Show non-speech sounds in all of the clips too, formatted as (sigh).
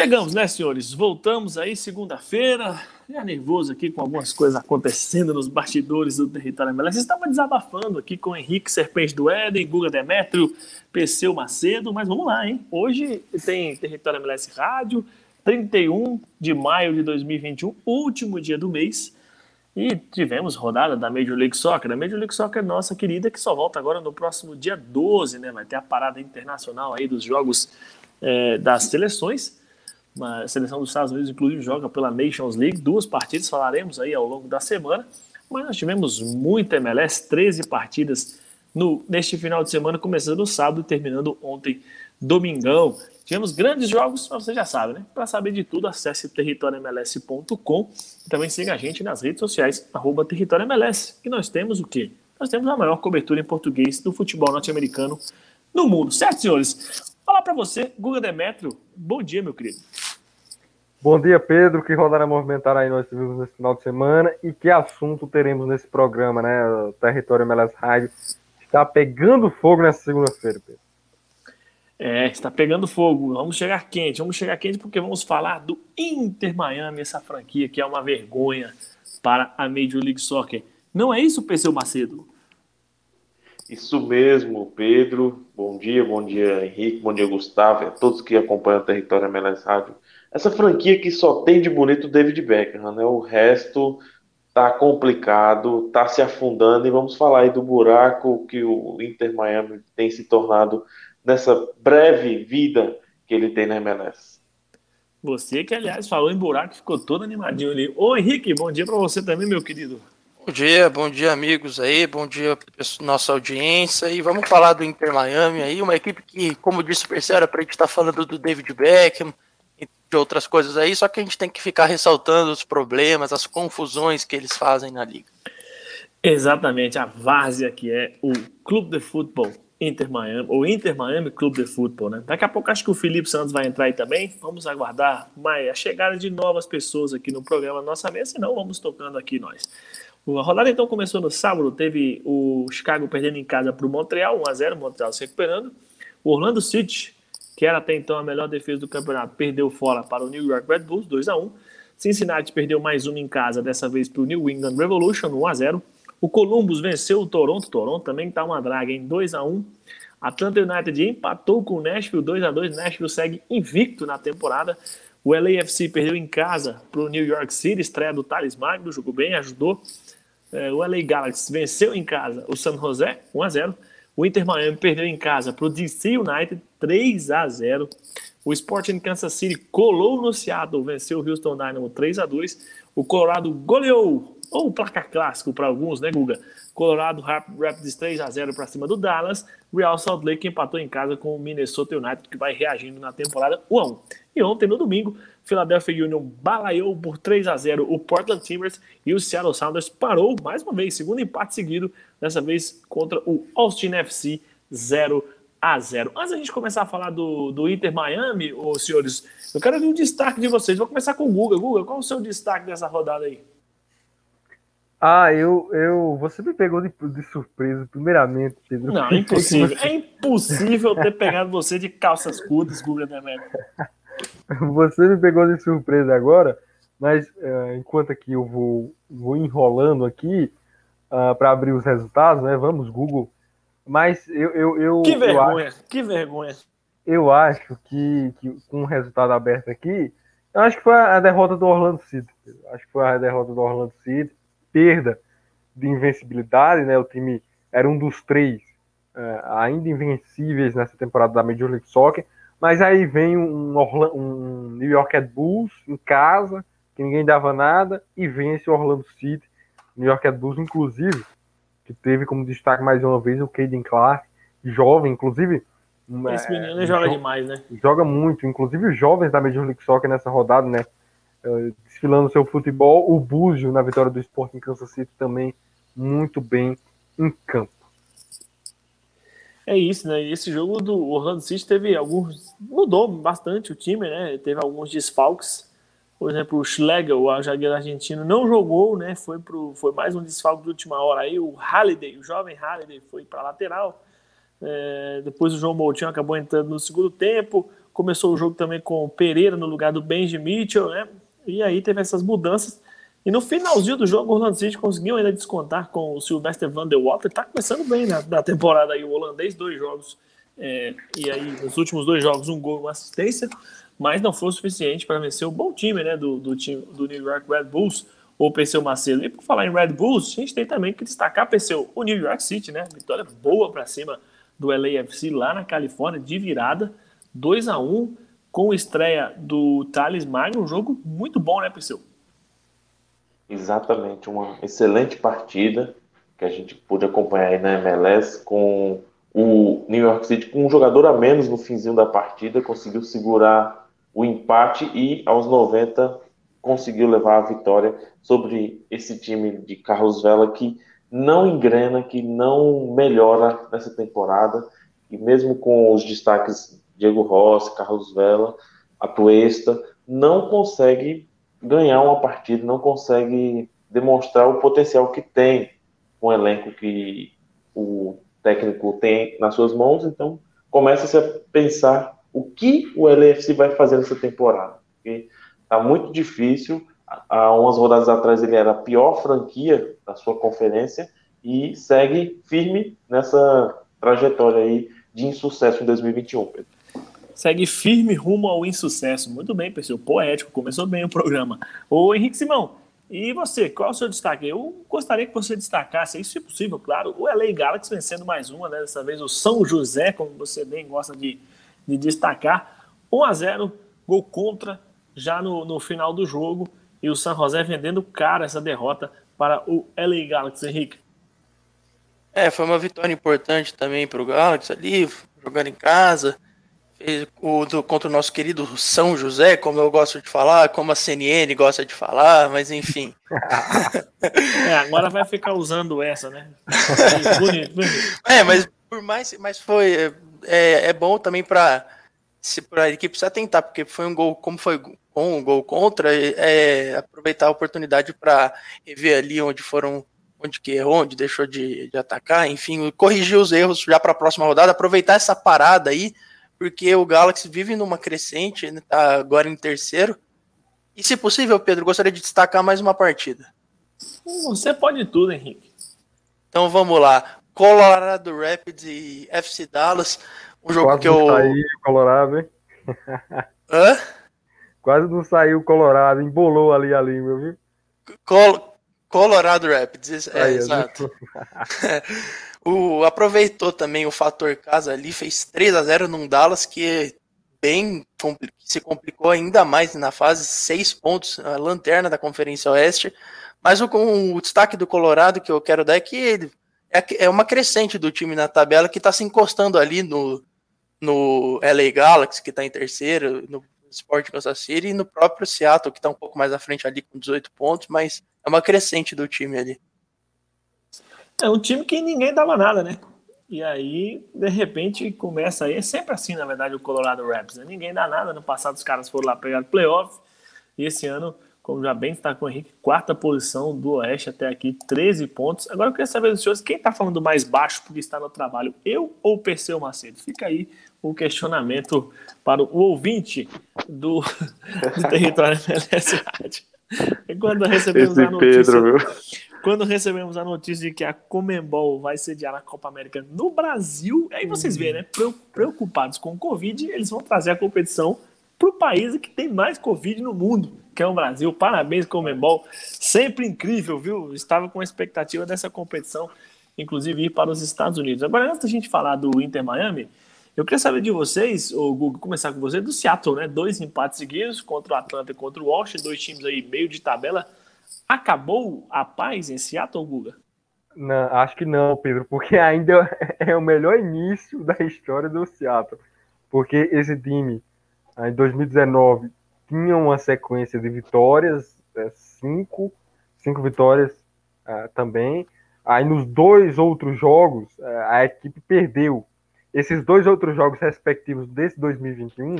Chegamos, né, senhores? Voltamos aí segunda-feira. Já nervoso aqui com algumas coisas acontecendo nos bastidores do território MLS. Estava desabafando aqui com Henrique Serpente do Éden, Guga Demetrio, Perseu Macedo, mas vamos lá, hein? Hoje tem Território MLS Rádio, 31 de maio de 2021, último dia do mês. E tivemos rodada da Major League Soccer. A Major League Soccer nossa querida, que só volta agora no próximo dia 12, né? Vai ter a parada internacional aí dos jogos é, das seleções. A seleção dos Estados Unidos, inclusive, joga pela Nations League. Duas partidas, falaremos aí ao longo da semana. Mas nós tivemos muita MLS, 13 partidas no, neste final de semana, começando no sábado e terminando ontem, domingão. Tivemos grandes jogos, você já sabe, né? Para saber de tudo, acesse territoriomls.com e também siga a gente nas redes sociais, arroba territoriomls. E nós temos o quê? Nós temos a maior cobertura em português do futebol norte-americano no mundo, certo, senhores? Falar para você, Guga Demetrio, bom dia, meu querido. Bom dia, Pedro. Que rodada movimentar aí nós tivemos nesse final de semana e que assunto teremos nesse programa, né? O Território MLS Rádio está pegando fogo nessa segunda-feira, Pedro. É, está pegando fogo. Vamos chegar quente, vamos chegar quente porque vamos falar do Inter Miami, essa franquia que é uma vergonha para a Major League Soccer. Não é isso, Perseu Macedo? Isso mesmo, Pedro. Bom dia, bom dia, Henrique, bom dia, Gustavo, a todos que acompanham o Território MLS Rádio essa franquia que só tem de bonito o David Beckham, né? O resto tá complicado, tá se afundando e vamos falar aí do buraco que o Inter Miami tem se tornado nessa breve vida que ele tem na MLS. Você que, aliás, falou em buraco, ficou todo animadinho ali. Ô Henrique, bom dia para você também, meu querido. Bom dia, bom dia, amigos aí, bom dia, nossa audiência. E vamos falar do Inter Miami aí, uma equipe que, como disse o Percera, para a gente estar tá falando do David Beckham, de outras coisas aí, só que a gente tem que ficar ressaltando os problemas, as confusões que eles fazem na liga. Exatamente, a várzea que é o Clube de Futebol Inter Miami, ou Inter Miami Clube de Futebol, né? Daqui a pouco acho que o Felipe Santos vai entrar aí também. Vamos aguardar mais a chegada de novas pessoas aqui no programa Nossa Mesa, senão vamos tocando aqui nós. A rodada então começou no sábado, teve o Chicago perdendo em casa para o Montreal, 1x0, Montreal se recuperando. O Orlando City que era até então a melhor defesa do campeonato, perdeu fora para o New York Red Bulls, 2 a 1 Cincinnati perdeu mais uma em casa, dessa vez para o New England Revolution, 1 a 0 O Columbus venceu o Toronto, Toronto também está uma draga em 2 a 1 Atlanta United empatou com o Nashville 2 a 2 Nashville segue invicto na temporada. O LAFC perdeu em casa para o New York City, estreia do Thales Magno, jogou bem, ajudou. É, o LA Galaxy venceu em casa o San José, 1 a 0 o Inter Miami perdeu em casa para o DC United 3 a 0. O Sporting Kansas City colou no Seattle, venceu o Houston Dynamo 3 a 2. O Colorado goleou, ou placa clássico para alguns, né, Guga? Colorado Rapids 3 a 0 para cima do Dallas. Real Salt Lake empatou em casa com o Minnesota United, que vai reagindo na temporada 1 a 1. E ontem, no domingo, Philadelphia Union balaiou por 3 a 0 o Portland Timbers e o Seattle Sounders parou mais uma vez, segundo empate seguido, dessa vez contra o Austin FC 0 a 0. Antes da gente começar a falar do, do Inter Miami, ô, senhores, eu quero ver um destaque de vocês. Vou começar com o Guga. Guga, qual o seu destaque dessa rodada aí? Ah, eu, eu. Você me pegou de, de surpresa, primeiramente, Pedro. Não, é impossível. É impossível ter pegado você de calças curtas, Guga Demetrio. (laughs) Você me pegou de surpresa agora, mas uh, enquanto aqui eu vou, vou enrolando aqui uh, para abrir os resultados, né? Vamos, Google. Mas eu. eu, eu que vergonha, eu acho, que vergonha. Eu acho que, que com o resultado aberto aqui, eu acho que foi a derrota do Orlando City. Acho que foi a derrota do Orlando City, perda de invencibilidade, né? O time era um dos três uh, ainda invencíveis nessa temporada da Major League Soccer mas aí vem um, Orlando, um New York Red Bulls em casa, que ninguém dava nada, e vence o Orlando City. New York Red Bulls, inclusive, que teve como destaque mais uma vez o Caden Clark, jovem, inclusive. Esse menino é, joga jo demais, né? Joga muito, inclusive os jovens da Major League Soccer nessa rodada, né? Uh, desfilando seu futebol. O Búzio, na vitória do Sport em Kansas City, também muito bem em campo. É isso, né? E esse jogo do Orlando City teve alguns. mudou bastante o time, né? Teve alguns desfalques. Por exemplo, o Schlegel, o zagueiro argentino, não jogou, né? Foi, pro, foi mais um desfalque de última hora. Aí o Halliday, o jovem Halliday, foi para lateral. É, depois o João Moutinho acabou entrando no segundo tempo. Começou o jogo também com o Pereira no lugar do Benji Mitchell, né? E aí teve essas mudanças. E no finalzinho do jogo, o Orlando City conseguiu ainda descontar com o Sylvester Van der Water. Tá começando bem na, na temporada aí, o holandês, dois jogos. É, e aí, nos últimos dois jogos, um gol, uma assistência. Mas não foi o suficiente para vencer o bom time, né? Do, do, time, do New York Red Bulls, ou Perseu Macedo. E por falar em Red Bulls, a gente tem também que destacar, Perseu, o New York City, né? Vitória boa para cima do LAFC lá na Califórnia, de virada, 2 a 1 com estreia do Thales Magno, um jogo muito bom, né, Perseu? Exatamente, uma excelente partida que a gente pôde acompanhar aí na MLS com o New York City com um jogador a menos no finzinho da partida, conseguiu segurar o empate e aos 90 conseguiu levar a vitória sobre esse time de Carlos Vela que não engrena, que não melhora nessa temporada e mesmo com os destaques Diego Rossi, Carlos Vela, Atuesta, não consegue ganhar uma partida, não consegue demonstrar o potencial que tem com o elenco que o técnico tem nas suas mãos, então começa-se a pensar o que o LFC vai fazer nessa temporada. Porque está muito difícil. Há umas rodadas atrás ele era a pior franquia da sua conferência e segue firme nessa trajetória aí de insucesso em 2021, Pedro segue firme rumo ao insucesso. Muito bem, pessoal. Poético, começou bem o programa. Ô Henrique Simão, e você, qual é o seu destaque? Eu gostaria que você destacasse, se possível, claro, o LA Galaxy vencendo mais uma, né? dessa vez o São José, como você bem gosta de, de destacar. 1 a 0 gol contra já no, no final do jogo, e o San José vendendo cara essa derrota para o LA Galaxy, Henrique. É, foi uma vitória importante também para o Galaxy ali, jogando em casa o, do, contra o nosso querido São José, como eu gosto de falar, como a CNN gosta de falar, mas enfim. (laughs) é, agora vai ficar usando essa, né? (laughs) é, mas por mais, mas foi é, é bom também para se para a equipe se atentar, porque foi um gol, como foi com um gol contra, é, aproveitar a oportunidade para rever ali onde foram onde que errou, onde deixou de, de atacar, enfim, corrigir os erros já para a próxima rodada, aproveitar essa parada aí porque o Galaxy vive numa crescente, né, tá agora em terceiro. E se possível, Pedro, gostaria de destacar mais uma partida. Você pode tudo, Henrique. Então vamos lá. Colorado Rapids e FC Dallas. Um jogo Quase que eu. Saiu Colorado, hein? (laughs) Hã? Quase não saiu Colorado, embolou ali a língua, viu? Col Colorado Rapids, é, Aí, exato. (laughs) O, aproveitou também o fator casa ali, fez 3 a 0 num Dallas que bem se complicou ainda mais na fase, 6 pontos, a lanterna da Conferência Oeste. Mas o, o destaque do Colorado que eu quero dar é que ele é, é uma crescente do time na tabela que está se encostando ali no, no LA Galaxy, que está em terceiro, no Sport Kansas City, e no próprio Seattle, que está um pouco mais à frente ali com 18 pontos, mas é uma crescente do time ali. É um time que ninguém dava nada, né? E aí, de repente, começa aí. É sempre assim, na verdade, o Colorado Rapids. Né? Ninguém dá nada. No passado, os caras foram lá pegar o playoff. E esse ano, como já bem está com o Henrique, quarta posição do Oeste até aqui, 13 pontos. Agora eu queria saber dos senhores, quem está falando mais baixo porque está no trabalho? Eu ou o Perseu Macedo? Fica aí o questionamento para o ouvinte do, do (laughs) Território MLS Rádio. Quando recebemos Esse a notícia... Pedro, viu? Quando recebemos a notícia de que a Comembol vai sediar a Copa América no Brasil, aí vocês veem, né? Preocupados com o Covid, eles vão trazer a competição para o país que tem mais Covid no mundo, que é o Brasil. Parabéns, Comembol. Sempre incrível, viu? Estava com a expectativa dessa competição, inclusive ir para os Estados Unidos. Agora, antes da gente falar do Inter Miami, eu queria saber de vocês, o Google, começar com você, do Seattle, né? Dois empates seguidos contra o Atlanta e contra o Washington, dois times aí meio de tabela Acabou a paz em Seattle, Guga? Não, acho que não, Pedro, porque (laughs) ainda é o melhor início da história do Seattle. Porque esse time, em 2019, tinha uma sequência de vitórias, é, cinco, cinco vitórias uh, também. Aí nos dois outros jogos, uh, a equipe perdeu. Esses dois outros jogos respectivos desse 2021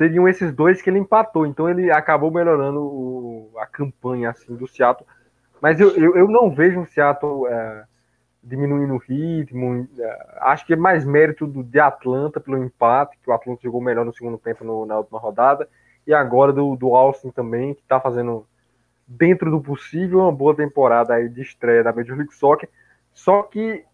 seriam esses dois que ele empatou. Então ele acabou melhorando o, a campanha assim do Seattle. Mas eu, eu, eu, não vejo um Seattle é, diminuindo o ritmo. É, acho que é mais mérito do, de Atlanta pelo empate, que o Atlanta jogou melhor no segundo tempo no, na última rodada, e agora do, do Austin também, que está fazendo dentro do possível uma boa temporada aí de estreia da Major League Soccer. Só que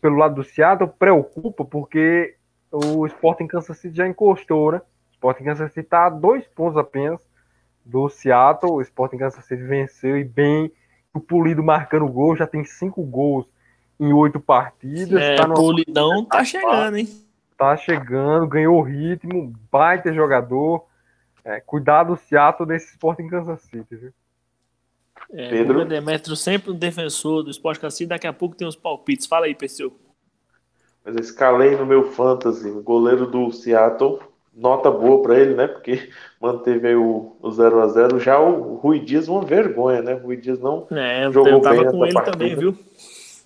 pelo lado do Seattle preocupa porque o Sporting Kansas City já encostou, né? O Sporting Kansas City está a dois pontos apenas do Seattle. O Sporting Kansas City venceu e bem. O Pulido marcando gol, já tem cinco gols em oito partidas. É, tá Polidão tá chegando, hein? Tá chegando, ganhou ritmo, baita jogador. É, cuidado, Seattle desse Sporting Kansas City, viu? É, Pedro Demetrio sempre um defensor do Esporte City. Daqui a pouco tem os palpites. Fala aí, Perseu. Mas eu escalei no meu fantasy o goleiro do Seattle. Nota boa para ele, né? Porque (laughs) manteve aí o, 0 a 0 Já o Rui Dias, uma vergonha, né? O Rui Dias não é, jogou bem com ele partida. também, viu?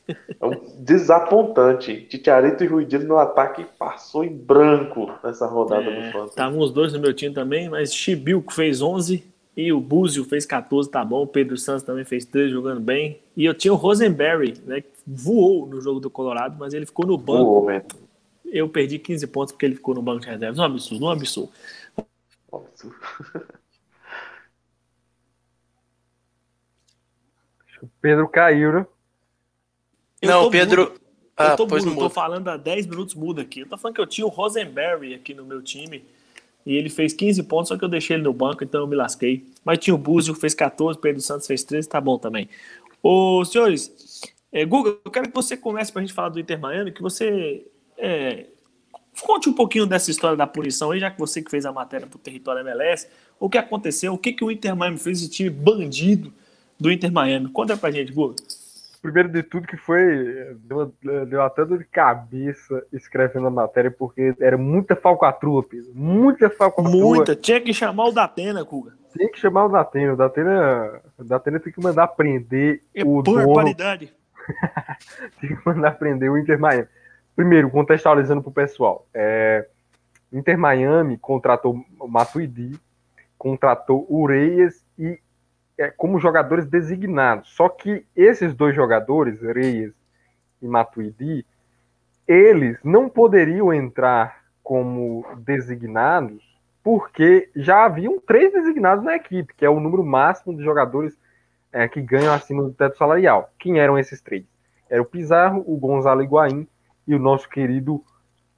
É um desapontante. Titiarito e Rui Dias no ataque passou em branco nessa rodada é, do Fantasy. Estavam os dois no meu time também, mas Chibilco fez 11, e o Búzio fez 14, tá bom. O Pedro Santos também fez 13, jogando bem. E eu tinha o Rosenberry, né? Que voou no jogo do Colorado, mas ele ficou no banco. Voou. Eu perdi 15 pontos porque ele ficou no banco de reservas. Um absurdo, um absurdo. Acho que o Pedro caiu, né? Não, Pedro. Ah, eu tô, mudo, tô falando há 10 minutos mudo aqui. Eu tô falando que eu tinha o Rosenberry aqui no meu time e ele fez 15 pontos, só que eu deixei ele no banco, então eu me lasquei. Mas tinha o Búzio, fez 14, Pedro Santos fez 13, tá bom também. Ô, senhores, é, Guga, eu quero que você comece pra gente falar do Inter Miami, que você é, conte um pouquinho dessa história da punição aí, já que você que fez a matéria pro território MLS, o que aconteceu, o que, que o Inter Miami fez, esse time bandido do Inter Miami. Conta pra gente, Guga primeiro de tudo que foi. Deu, deu até dor de cabeça escrevendo a matéria, porque era muita falcatrua, Pedro. Muita falcatrua. Muita. Tinha que chamar o Datena, Kuga. Tinha que chamar o Datena. O Datena, o Datena tem que mandar prender é o dono. qualidade. (laughs) tem que mandar prender o Inter Miami. Primeiro, contextualizando para o pessoal. É, Inter Miami contratou Matuidi, contratou o Reyes e é, como jogadores designados. Só que esses dois jogadores, Reyes e Matuidi, eles não poderiam entrar como designados porque já haviam três designados na equipe, que é o número máximo de jogadores é, que ganham acima do teto salarial. Quem eram esses três? Era o Pizarro, o Gonzalo Higuaín e o nosso querido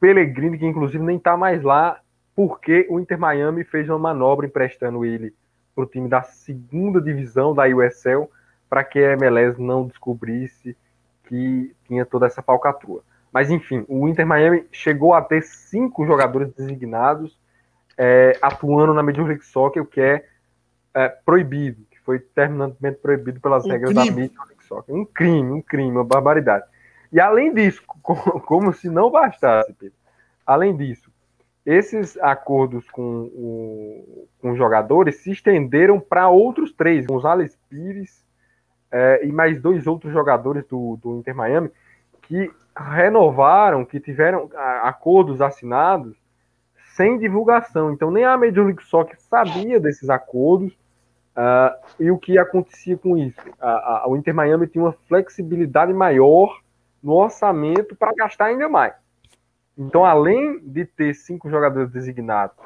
Pellegrini, que inclusive nem está mais lá, porque o Inter Miami fez uma manobra emprestando ele para o time da segunda divisão da USL para que a MLS não descobrisse que tinha toda essa falcatrua. Mas enfim, o Inter Miami chegou a ter cinco jogadores designados é, atuando na Major League Soccer, o que é, é proibido, que foi terminantemente proibido pelas um regras crime. da Major League Soccer. Um crime, um crime, uma barbaridade. E além disso, (laughs) como, se não bastasse, Pedro, além disso, esses acordos com, o, com os jogadores se estenderam para outros três, Gonzalez Pires é, e mais dois outros jogadores do, do Inter Miami, que renovaram, que tiveram acordos assinados sem divulgação. Então, nem a Major League Soccer sabia desses acordos uh, e o que acontecia com isso. O Inter Miami tinha uma flexibilidade maior no orçamento para gastar ainda mais. Então, além de ter cinco jogadores designados,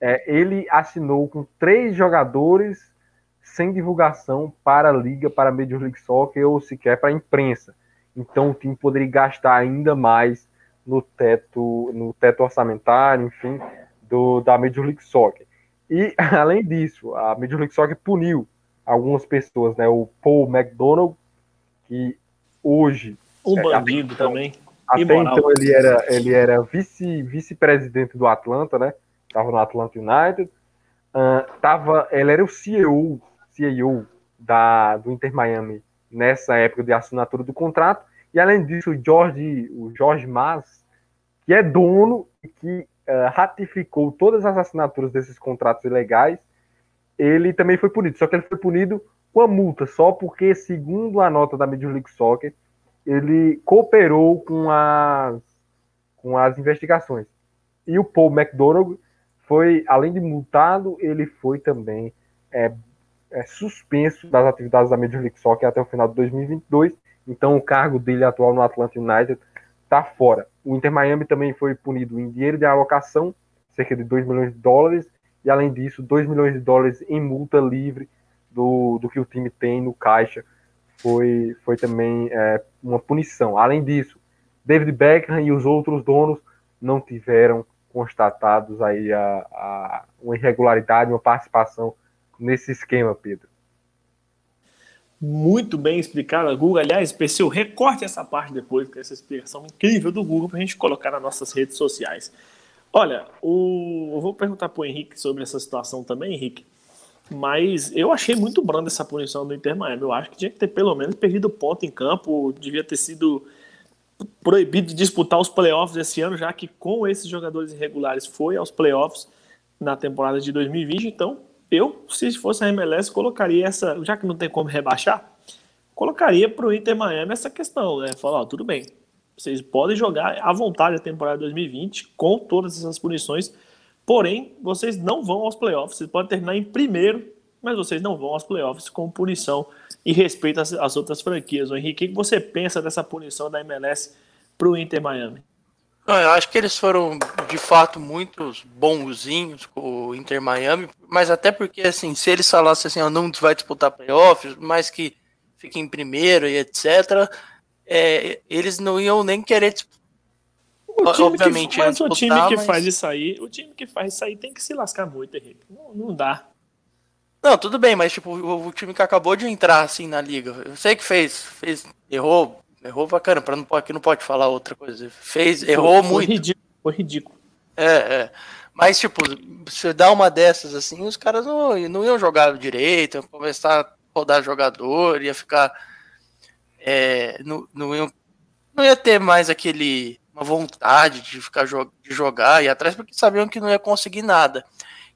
é, ele assinou com três jogadores sem divulgação para a liga, para a Major League Soccer ou sequer para a imprensa. Então, o time poderia gastar ainda mais no teto, no teto orçamentário, enfim, do, da Major League Soccer. E, (laughs) além disso, a Major League Soccer puniu algumas pessoas, né? O Paul McDonald, que hoje... Um é, bandido também. Até então ele era, ele era vice, vice-presidente do Atlanta, né? Tava no Atlanta United. Uh, tava, ele era o CEO, CEO da, do Inter Miami nessa época de assinatura do contrato. E além disso, o Jorge, o Jorge Mas, que é dono e que uh, ratificou todas as assinaturas desses contratos ilegais, ele também foi punido. Só que ele foi punido com a multa, só porque, segundo a nota da Major League Soccer, ele cooperou com as, com as investigações. E o Paul McDonald foi, além de multado, ele foi também é, é, suspenso das atividades da Major League Soccer até o final de 2022 Então o cargo dele atual no Atlanta United está fora. O Inter Miami também foi punido em dinheiro de alocação, cerca de 2 milhões de dólares, e além disso, 2 milhões de dólares em multa livre do, do que o time tem no caixa. Foi, foi também é, uma punição. Além disso, David Beckham e os outros donos não tiveram constatados aí a, a uma irregularidade, uma participação nesse esquema, Pedro. Muito bem explicado, Google. Aliás, PC, recorte essa parte depois, porque essa explicação incrível do Google para a gente colocar nas nossas redes sociais. Olha, o... eu vou perguntar para o Henrique sobre essa situação também, Henrique. Mas eu achei muito branda essa punição do Inter Miami. Eu acho que tinha que ter pelo menos perdido ponto em campo, devia ter sido proibido de disputar os playoffs esse ano, já que com esses jogadores irregulares foi aos playoffs na temporada de 2020. Então, eu, se fosse a MLS, colocaria essa, já que não tem como rebaixar, colocaria para o Inter Miami essa questão, né? Falar, ó, tudo bem, vocês podem jogar à vontade a temporada 2020 com todas essas punições, porém, vocês não vão aos playoffs. Vocês podem terminar em primeiro, mas vocês não vão aos playoffs com punição e respeito às, às outras franquias. O Henrique, o que você pensa dessa punição da MLS para o Inter Miami? Eu acho que eles foram de fato muito bonzinhos com o Inter Miami, mas até porque assim, se eles falassem assim, oh, não vai disputar playoffs, mas que fique em primeiro e etc, é, eles não iam nem querer disputar. O time Obviamente, que, mas disputar, o time que mas... faz isso aí, o time que faz isso aí tem que se lascar muito, Henrique. Não, não dá. Não, tudo bem, mas tipo, o, o, time que acabou de entrar assim na liga, eu sei que fez, fez errou, errou bacana, para não aqui não pode falar outra coisa. Fez, errou foi, muito. Foi ridículo, foi ridículo. É, é. Mas tipo, você dá uma dessas assim, os caras não, não iam jogar direito, iam começar a rodar jogador, ia ficar é, não, não, iam, não ia ter mais aquele uma vontade de ficar de jogar e atrás porque sabiam que não ia conseguir nada.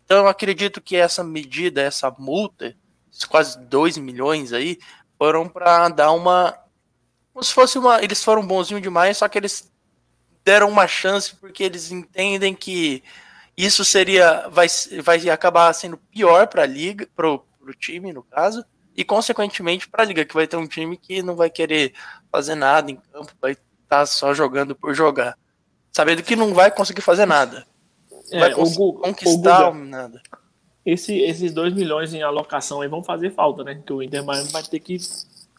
Então eu acredito que essa medida, essa multa, quase 2 milhões aí, foram para dar uma. Como se fosse uma. Eles foram bonzinhos demais, só que eles deram uma chance porque eles entendem que isso seria. Vai, vai acabar sendo pior para a liga, para o time, no caso, e consequentemente para a liga, que vai ter um time que não vai querer fazer nada em campo, vai tá só jogando por jogar. Sabendo que não vai conseguir fazer nada. É, vai conquistar o nada. Esse, esses 2 milhões em alocação aí vão fazer falta, né? Que o Inter Miami vai ter que.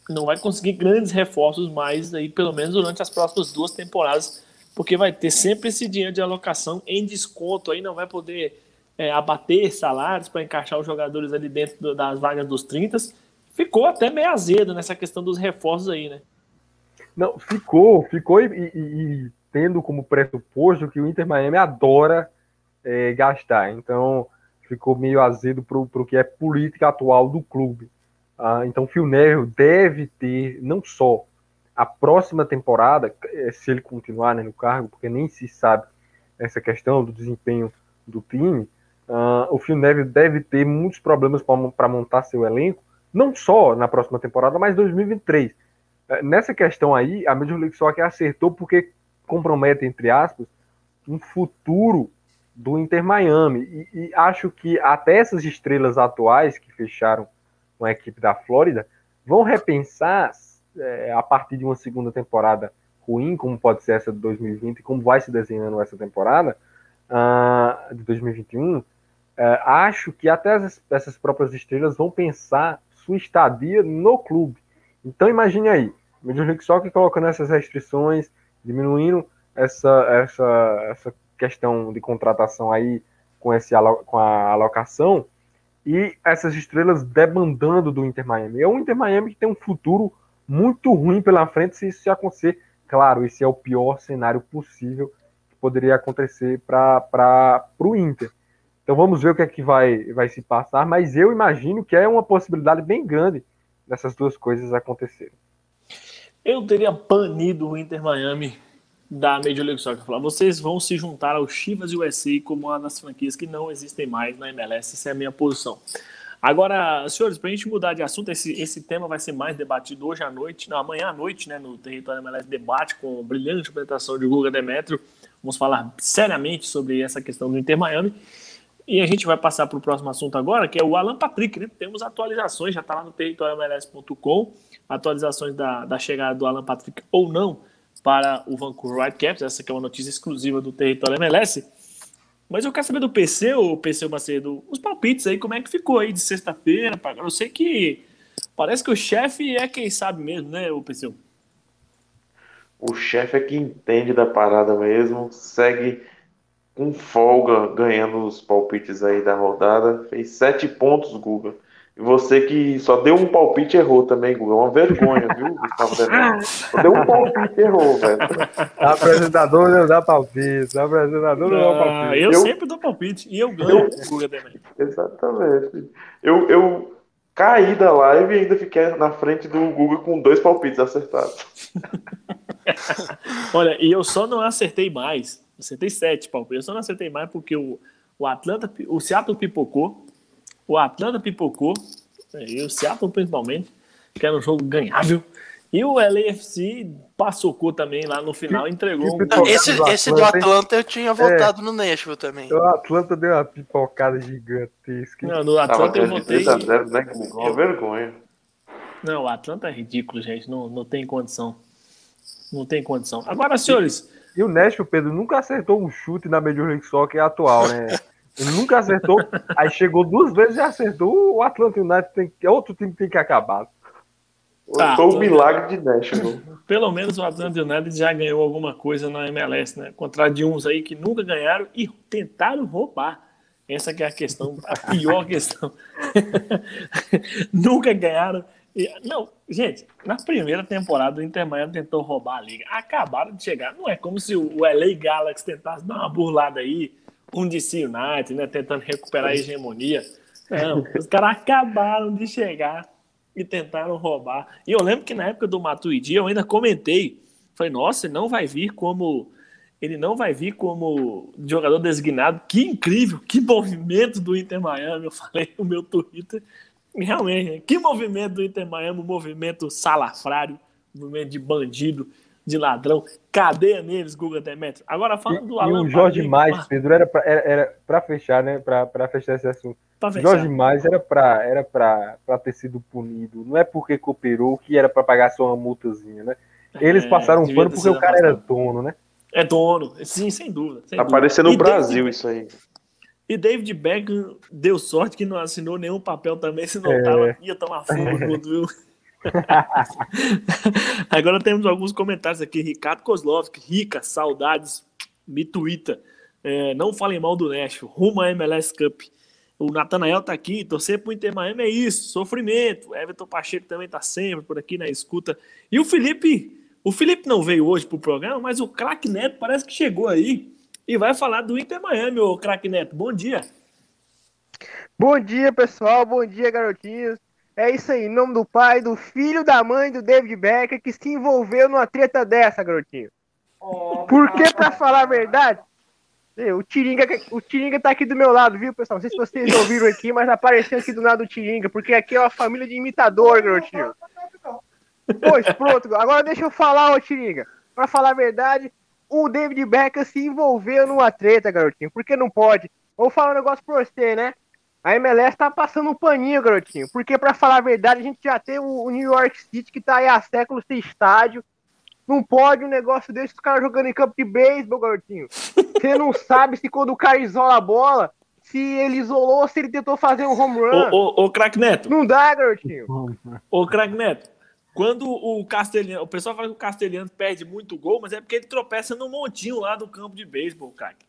Não vai conseguir grandes reforços mais aí, pelo menos durante as próximas duas temporadas, porque vai ter sempre esse dinheiro de alocação em desconto aí, não vai poder é, abater salários para encaixar os jogadores ali dentro das vagas dos 30. Ficou até meio azedo nessa questão dos reforços aí, né? Não, ficou, ficou e, e, e tendo como pressuposto que o Inter Miami adora é, gastar. Então ficou meio azedo para o que é política atual do clube. Ah, então Phil Neville deve ter não só a próxima temporada, é, se ele continuar né, no cargo, porque nem se sabe essa questão do desempenho do time, ah, o Phil Neville deve ter muitos problemas para montar seu elenco, não só na próxima temporada, mas 2023. É, nessa questão aí, a Major League Soccer acertou porque compromete, entre aspas, um futuro do Inter Miami. E, e, acho que até essas estrelas atuais que fecharam com a equipe da Flórida vão repensar é, a partir de uma segunda temporada ruim, como pode ser essa de 2020, como vai se desenhando essa temporada uh, de 2021. Uh, é, acho que até as, essas próprias estrelas vão pensar sua estadia no clube. Então imagine aí, o Major League Soccer colocando essas restrições, diminuindo essa, essa, essa questão de contratação aí com, esse, com a alocação e essas estrelas debandando do Inter Miami. É um Inter Miami que tem um futuro muito ruim pela frente se isso acontecer. Claro, esse é o pior cenário possível que poderia acontecer para o Inter. Então vamos ver o que é que vai, vai se passar, mas eu imagino que é uma possibilidade bem grande dessas duas coisas acontecerem. Eu teria banido o Inter Miami da Major League Soccer. Falar, vocês vão se juntar ao Chivas USA como uma das franquias que não existem mais na MLS. Essa é a minha posição. Agora, senhores, para a gente mudar de assunto, esse, esse tema vai ser mais debatido hoje à noite, não, amanhã à noite, né, no Território MLS Debate, com brilhante apresentação de Guga Demetrio. Vamos falar seriamente sobre essa questão do Inter Miami. E a gente vai passar para o próximo assunto agora, que é o Alan Patrick, né? Temos atualizações, já está lá no territorialmls.com, atualizações da, da chegada do Alan Patrick ou não para o Vancouver Whitecaps, essa que é uma notícia exclusiva do Território MLS. Mas eu quero saber do PC, o PC Macedo, os palpites aí, como é que ficou aí de sexta-feira? Eu sei que parece que o chefe é quem sabe mesmo, né, o PC? O chefe é que entende da parada mesmo, segue com folga ganhando os palpites aí da rodada. Fez sete pontos, Guga. E você que só deu um palpite errou também, Guga. É uma vergonha, viu, Gustavo Só deu um palpite errou, velho. (laughs) Apresentador não dá palpite. Apresentador não dá palpite. Eu, eu, sempre dou palpite e eu ganho eu, Guga também. Exatamente. Eu, eu caí da live e ainda fiquei na frente do Guga com dois palpites acertados. (laughs) Olha, e eu só não acertei mais. Acertei sete palpites. Eu só não acertei mais porque o, o Atlanta, o Seattle pipocou o Atlanta pipocou, é, e o Seattle principalmente, que era um jogo ganhável. E o LAFC passou também lá no final, entregou um... Esse, do esse do Atlanta eu tinha voltado é, no Nashville também. O Atlanta deu uma pipocada gigantesca. Não, no Atlanta eu votei... 0, né? Uma vergonha. Não, o Atlanta é ridículo, gente. Não, não tem condição. Não tem condição. Agora, senhores... E, o Nashville, Pedro, nunca acertou um chute na Major League Soccer atual, né? Ele nunca acertou. aí chegou duas vezes e acertou. O Atlanta United tem que. Outro time tem que acabar. Tá, Foi o milagre de Nashville. Pelo menos o Atlanta United já ganhou alguma coisa na MLS, né? Contra de uns aí que nunca ganharam e tentaram roubar. Essa que é a questão, a pior questão. (laughs) nunca ganharam. Não, gente, na primeira temporada o Inter Miami tentou roubar a liga. Acabaram de chegar. Não é como se o LA Galaxy tentasse dar uma burlada aí um DC United, né, tentando recuperar a hegemonia. Não, os caras acabaram de chegar e tentaram roubar. E eu lembro que na época do Matuidi eu ainda comentei, falei, nossa, ele não vai vir como ele não vai vir como jogador designado. Que incrível, que movimento do Inter Miami, eu falei no meu Twitter. Realmente, que movimento do Inter Miami, um movimento salafrário, um movimento de bandido de ladrão. Cadeia neles, Guga Demetrio. Agora falando do Alan. E o Jorge Mais, Pedro, era para era, era pra fechar, né? Para fechar esse assunto. Fechar. Jorge Mais era para era pra, pra ter sido punido. Não é porque cooperou que era para pagar só uma multazinha, né? Eles é, passaram um pano porque o cara era dono, né? É dono, sim, sem dúvida. Sem tá aparecendo no Brasil David, isso aí. E David Beckham deu sorte que não assinou nenhum papel também, senão é. tava, ia tomar fogo junto, viu? (laughs) Agora temos alguns comentários aqui. Ricardo Kozlovski, Rica, saudades, me twitta. É, não falem mal do Nashville, rumo à MLS Cup. O Natanael tá aqui, torcer pro Inter Miami é isso, sofrimento. Everton Pacheco também tá sempre por aqui na escuta. E o Felipe, o Felipe não veio hoje pro programa, mas o craque Neto parece que chegou aí e vai falar do Inter Miami, ô craque Neto. Bom dia. Bom dia, pessoal. Bom dia, garotinhos. É isso aí, em nome do pai, do filho, da mãe do David Becker que se envolveu numa treta dessa, garotinho. Oh, Porque, pra falar a verdade, o Tiringa, o Tiringa tá aqui do meu lado, viu, pessoal? Não sei se vocês ouviram aqui, mas apareceu aqui do lado do Tiringa, porque aqui é uma família de imitador, garotinho. Pois, pronto. Agora deixa eu falar, ô Tiringa. Pra falar a verdade, o David Becker se envolveu numa treta, garotinho. Porque não pode. Vou falar um negócio pra você, né? A MLS tá passando um paninho, garotinho. Porque, para falar a verdade, a gente já tem o New York City que tá aí há séculos sem estádio. Não pode um negócio desse, os caras jogando em campo de beisebol, garotinho. Você não (laughs) sabe se quando o cara isola a bola, se ele isolou ou se ele tentou fazer um home run. Ô, ô, ô craque Neto. Não dá, garotinho. Ô, craque Neto. Quando o Castelhano, o pessoal fala que o Castelhano perde muito gol, mas é porque ele tropeça no montinho lá do campo de beisebol, craque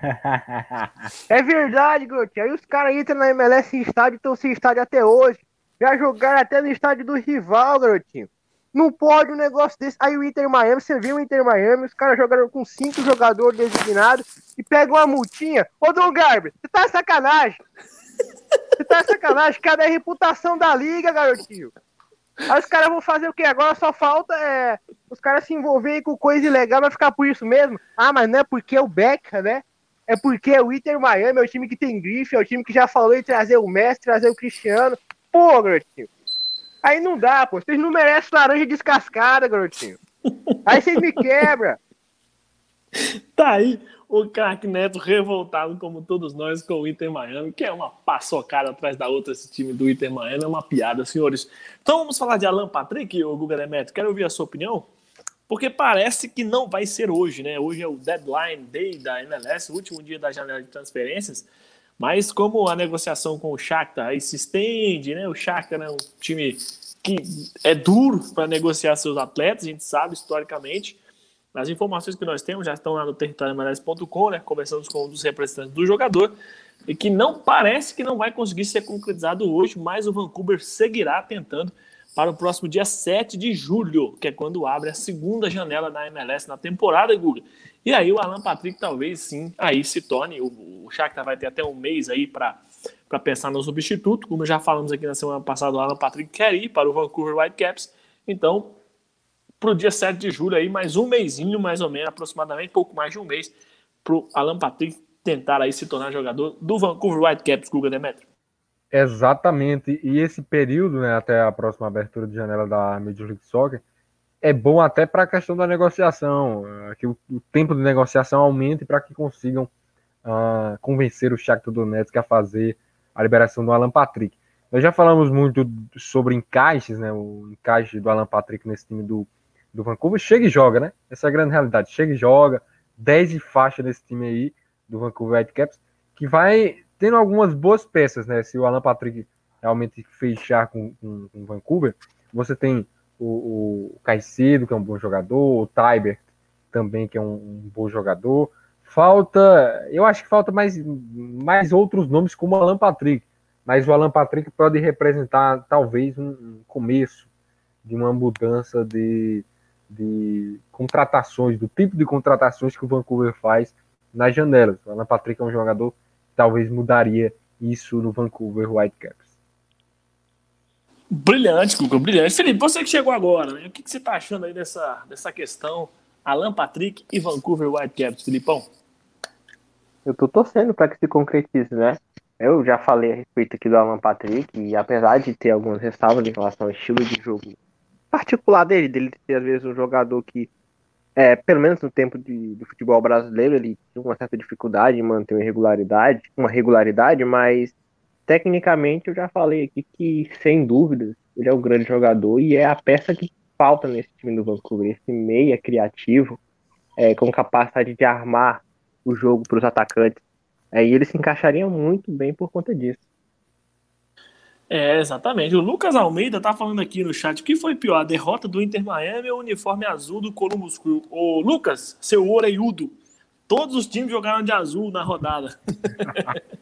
(laughs) é verdade, Grotinho. Aí os caras entram na MLS em estádio estão sem estádio até hoje. Já jogaram até no estádio do rival, garotinho. Não pode um negócio desse. Aí o Inter Miami, você viu o Inter Miami, os caras jogaram com cinco jogadores designados e pegam uma multinha. Ô, Dom Garber, você tá sacanagem. Você tá sacanagem. (laughs) Cadê a reputação da liga, garotinho? Aí os caras vão fazer o quê? Agora só falta é, os caras se envolverem com coisa ilegal, vai ficar por isso mesmo. Ah, mas não é porque é o Beca, né? é porque o Inter Miami é o time que tem grife, é o time que já falou em trazer o Messi, trazer o Cristiano. Pô, garotinho. Aí não dá, pô. Vocês não merecem laranja descascada, garotinho. Aí vocês me quebram. (laughs) Tá aí o craque Neto revoltado, como todos nós, com o Inter Miami, que é uma paçocada atrás da outra esse time do Inter Miami, é uma piada, senhores. Então vamos falar de Alan Patrick, o Guga Demetrio. Quero ouvir a sua opinião, porque parece que não vai ser hoje, né? Hoje é o deadline day da MLS, o último dia da janela de transferências. Mas como a negociação com o Shakhtar aí se estende, né? O Shakhtar é um time que é duro para negociar seus atletas, a gente sabe historicamente. As informações que nós temos já estão lá no territorioMLS.com, né? Conversamos com um dos representantes do jogador e que não parece que não vai conseguir ser concretizado hoje, mas o Vancouver seguirá tentando para o próximo dia 7 de julho, que é quando abre a segunda janela da MLS na temporada, Guga. E aí o Alan Patrick talvez sim aí se torne, o, o Shakhtar vai ter até um mês aí para pensar no substituto, como já falamos aqui na semana passada, o Alan Patrick quer ir para o Vancouver Whitecaps, então para o dia 7 de julho aí, mais um mêsinho, mais ou menos, aproximadamente, pouco mais de um mês, para o Alan Patrick tentar aí se tornar jogador do Vancouver Whitecaps, Guga Demetrio. Exatamente, e esse período, né, até a próxima abertura de janela da Major League Soccer, é bom até para a questão da negociação, eh, que o, o, tempo de negociação aumente para que consigam uh, convencer o Shakhtar Donetsk a fazer a liberação do Alan Patrick. Nós já falamos muito sobre encaixes, né, o encaixe do Alan Patrick nesse time do do Vancouver, chega e joga, né? Essa é a grande realidade. Chega e joga, 10 de faixa nesse time aí, do Vancouver Whitecaps, que vai tendo algumas boas peças, né? Se o Alan Patrick realmente fechar com, com, com Vancouver, você tem o, o Caicedo, que é um bom jogador, o Treiber também, que é um, um, bom jogador. Falta, eu acho que falta mais, mais outros nomes como o Alan Patrick, mas o Alan Patrick pode representar talvez um, um começo de uma mudança de, de contratações, do tipo de contratações que o Vancouver faz nas janelas. O Alan Patrick é um jogador que talvez mudaria isso no Vancouver Whitecaps. Brilhante, Cuca, brilhante. Felipe, você que chegou agora, né? o que, que você está achando aí dessa, dessa questão Alan Patrick e Vancouver Whitecaps, Filipão? Eu tô torcendo para que se concretize, né? Eu já falei a respeito aqui do Alan Patrick e apesar de ter algumas ressalvas em relação ao estilo de jogo particular dele, dele ser às vezes um jogador que, é, pelo menos no tempo de, do futebol brasileiro, ele tinha uma certa dificuldade em manter uma regularidade, uma regularidade, mas tecnicamente eu já falei aqui que, sem dúvidas, ele é um grande jogador e é a peça que falta nesse time do Vancouver, esse meia criativo, é, com capacidade de armar o jogo para os atacantes. É, e ele se encaixaria muito bem por conta disso. É, exatamente. O Lucas Almeida tá falando aqui no chat. O que foi pior, a derrota do Inter Miami ou o uniforme azul do Columbus Crew? Ô, Lucas, seu oreiudo. Todos os times jogaram de azul na rodada. (laughs)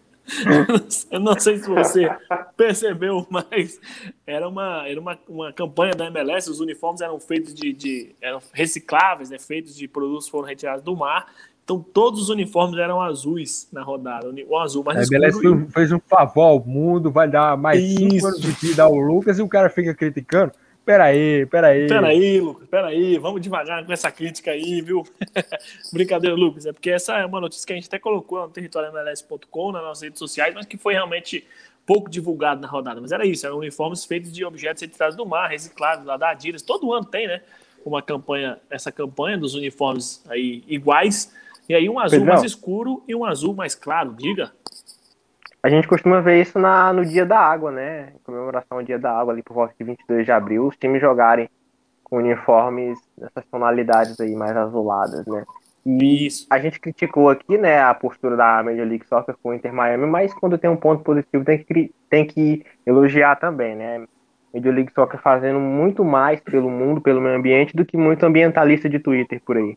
Eu não sei se você percebeu, mas era uma, era uma, uma campanha da MLS. Os uniformes eram feitos de, de eram recicláveis, né, feitos de produtos que foram retirados do mar. Então todos os uniformes eram azuis na rodada. O azul mais é, escuro. fez um favor ao mundo, vai dar mais Isso. cinco anos de vida ao Lucas e o cara fica criticando. Peraí, peraí. Peraí, Lucas, peraí. Vamos devagar com essa crítica aí, viu? (laughs) Brincadeira, Lucas. É porque essa é uma notícia que a gente até colocou no territoriomls.com, nas nossas redes sociais, mas que foi realmente pouco divulgado na rodada. Mas era isso, eram uniformes feitos de objetos retirados do mar, reciclados lá da Adidas. Todo ano tem, né? Uma campanha, essa campanha dos uniformes aí iguais e aí um azul mais escuro e um azul mais claro, diga. A gente costuma ver isso na, no Dia da Água, né? Comemoração do Dia da Água ali por volta de 22 de abril, os times jogarem com uniformes dessas tonalidades aí mais azuladas, né? E isso. a gente criticou aqui, né, a postura da Major League Soccer com o Inter Miami, mas quando tem um ponto positivo tem que, tem que elogiar também, né? Major League Soccer fazendo muito mais pelo mundo, pelo meio ambiente, do que muito ambientalista de Twitter por aí.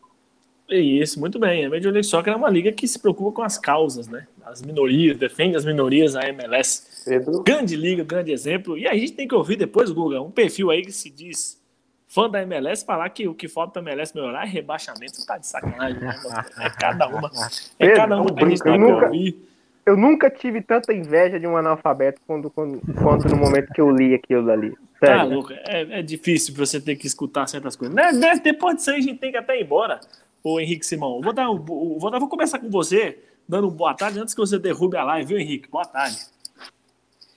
Isso, muito bem. A Major League Soccer é uma liga que se preocupa com as causas, né? As minorias, defende as minorias, a MLS. Pedro. Grande liga, grande exemplo. E a gente tem que ouvir depois, Guga, um perfil aí que se diz fã da MLS falar que o que falta para a MLS melhorar é rebaixamento. Tá de sacanagem, né? É cada uma. É Pedro, cada uma que a gente tem nunca, que ouvir. Eu nunca tive tanta inveja de um analfabeto quanto, quando, quanto no momento que eu li aquilo dali. Sério. Tá, louco. É, é difícil você ter que escutar certas coisas. Né? Depois disso aí, a gente tem que até ir embora o Henrique Simão. Vou, dar, vou, dar, vou começar com você, dando boa tarde, antes que você derrube a live, viu, Henrique? Boa tarde.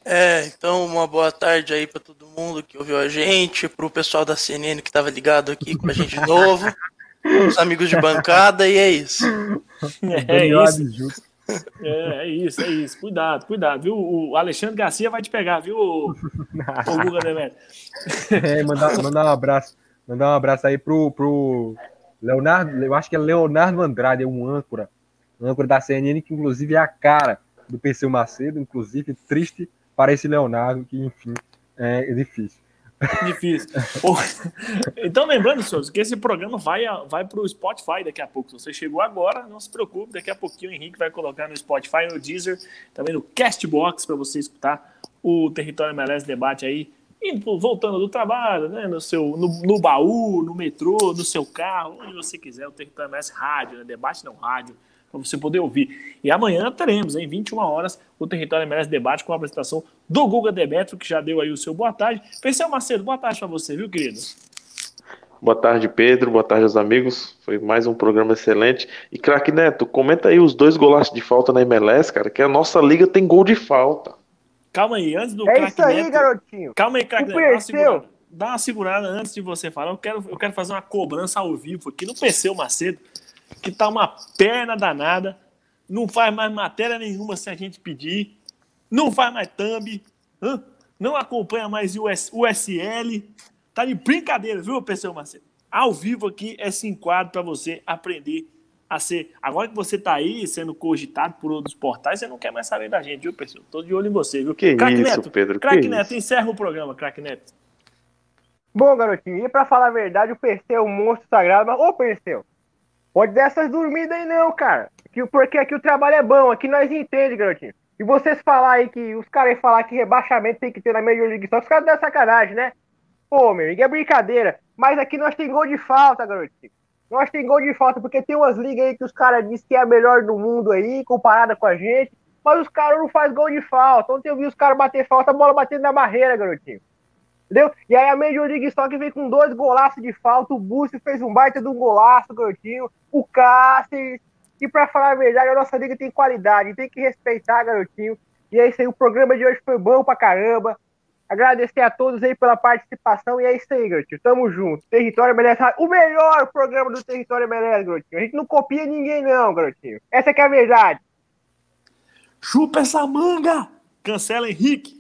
É, então uma boa tarde aí para todo mundo que ouviu a gente, para o pessoal da CNN que estava ligado aqui com a gente de (laughs) novo, os amigos de bancada, e é isso. É isso. É, é isso, é isso. Cuidado, cuidado, viu? O Alexandre Garcia vai te pegar, viu, o, o Guga (laughs) Demetrio? É, mandar, mandar um abraço. Mandar um abraço aí pro, pro Leonardo, eu acho que é Leonardo Andrade, é um âncora. Âncora da CNN, que inclusive é a cara do Perseu Macedo, inclusive triste para esse Leonardo, que enfim, é difícil. Difícil. (laughs) então, lembrando, senhores, que esse programa vai, vai para o Spotify daqui a pouco. Se você chegou agora, não se preocupe, daqui a pouquinho o Henrique vai colocar no Spotify, no Deezer, também no Castbox, para você escutar o Território MLS Debate aí, indo, voltando do trabalho, né, no, seu, no, no baú, no metrô, no seu carro, onde você quiser, o Território MLS Rádio, né, debate não rádio, para você poder ouvir. E amanhã teremos, em 21 horas, o Território MLS Debate com a apresentação do Guga Demetrio, que já deu aí o seu boa tarde. Pensei, Macedo, boa tarde para você, viu, querido? Boa tarde, Pedro. Boa tarde aos amigos. Foi mais um programa excelente. E, craque Neto, comenta aí os dois golaços de falta na MLS, cara, que a nossa liga tem gol de falta. Calma aí, antes do É isso aí, Neto, garotinho. Calma aí, craque Neto. Dá uma, segurada, dá uma segurada antes de você falar. Eu quero, eu quero fazer uma cobrança ao vivo aqui no PC Macedo que tá uma perna danada, não faz mais matéria nenhuma se a gente pedir, não faz mais thumb, não acompanha mais o USL, tá de brincadeira, viu, pessoal Marcelo? Ao vivo aqui, esse enquadro para você aprender a ser. Agora que você tá aí sendo cogitado por outros portais, você não quer mais saber da gente, viu, pessoal? Tô de olho em você, viu? Que Crack isso, Neto, Pedro? Crack Neto, isso? encerra o programa, Crack Neto. Bom, garotinho, e pra falar a verdade, o Perseu é um monstro sagrado, mas, ô Perseu, Pode dar essas dormidas aí não, cara. Porque aqui o trabalho é bom, aqui nós entendemos, garotinho. E vocês falar aí que os caras falar que rebaixamento tem que ter na Major League só os caras dão sacanagem, né? Pô, meu amigo, é brincadeira. Mas aqui nós tem gol de falta, garotinho. Nós tem gol de falta, porque tem umas ligas aí que os caras dizem que é a melhor do mundo aí, comparada com a gente. Mas os caras não fazem gol de falta. Ontem eu vi os caras bater falta, a bola batendo na barreira, garotinho. Entendeu? E aí a Major League Soccer vem com dois golaços de falta. O Búcio fez um baita de um golaço, garotinho. O Cáceres. E para falar a verdade, a nossa liga tem qualidade. Tem que respeitar, garotinho. E é isso aí. O programa de hoje foi bom pra caramba. Agradecer a todos aí pela participação. E é isso aí, garotinho. Tamo junto. Território merece o melhor programa do Território merece, garotinho. A gente não copia ninguém, não, garotinho. Essa é a verdade. Chupa essa manga! Cancela, Henrique.